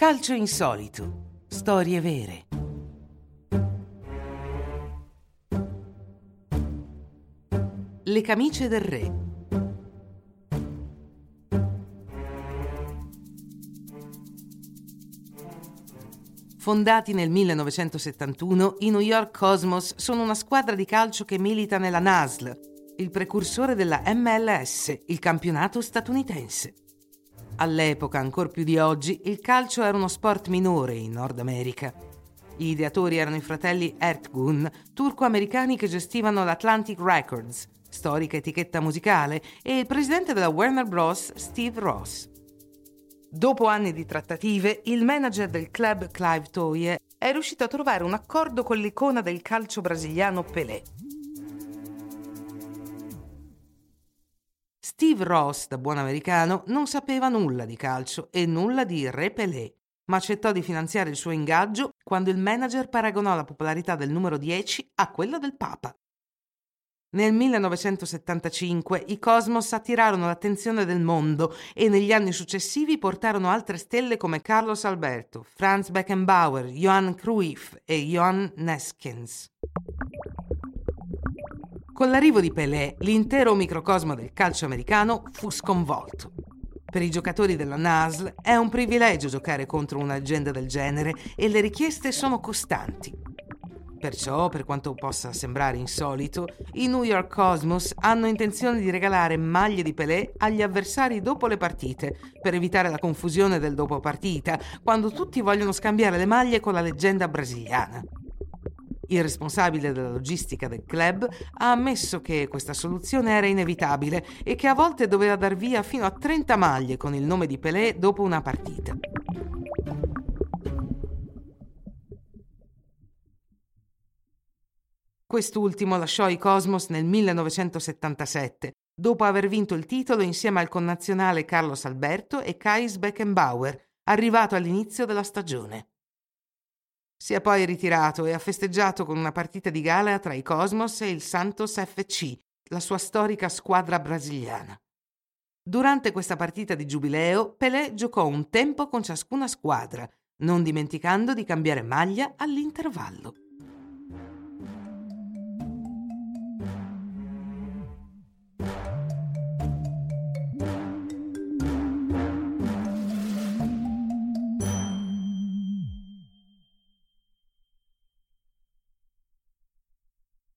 Calcio insolito. Storie vere. Le camicie del re. Fondati nel 1971, i New York Cosmos sono una squadra di calcio che milita nella NASL, il precursore della MLS, il campionato statunitense. All'epoca, ancor più di oggi, il calcio era uno sport minore in Nord America. Gli ideatori erano i fratelli Ertgun, turco-americani che gestivano l'Atlantic Records, storica etichetta musicale, e il presidente della Warner Bros., Steve Ross. Dopo anni di trattative, il manager del club Clive Toye è riuscito a trovare un accordo con l'icona del calcio brasiliano Pelé. Steve Ross, da buon americano, non sapeva nulla di calcio e nulla di Re Pelé, ma accettò di finanziare il suo ingaggio quando il manager paragonò la popolarità del numero 10 a quella del Papa. Nel 1975 i Cosmos attirarono l'attenzione del mondo e negli anni successivi portarono altre stelle come Carlos Alberto, Franz Beckenbauer, Johann Cruyff e Johann Neskens. Con l'arrivo di Pelé, l'intero microcosmo del calcio americano fu sconvolto. Per i giocatori della NASL è un privilegio giocare contro una leggenda del genere e le richieste sono costanti. Perciò, per quanto possa sembrare insolito, i New York Cosmos hanno intenzione di regalare maglie di Pelé agli avversari dopo le partite, per evitare la confusione del dopo partita, quando tutti vogliono scambiare le maglie con la leggenda brasiliana. Il responsabile della logistica del club ha ammesso che questa soluzione era inevitabile e che a volte doveva dar via fino a 30 maglie con il nome di Pelé dopo una partita. Quest'ultimo lasciò i Cosmos nel 1977, dopo aver vinto il titolo insieme al connazionale Carlos Alberto e Kais Beckenbauer, arrivato all'inizio della stagione. Si è poi ritirato e ha festeggiato con una partita di gala tra i Cosmos e il Santos FC, la sua storica squadra brasiliana. Durante questa partita di giubileo, Pelé giocò un tempo con ciascuna squadra, non dimenticando di cambiare maglia all'intervallo.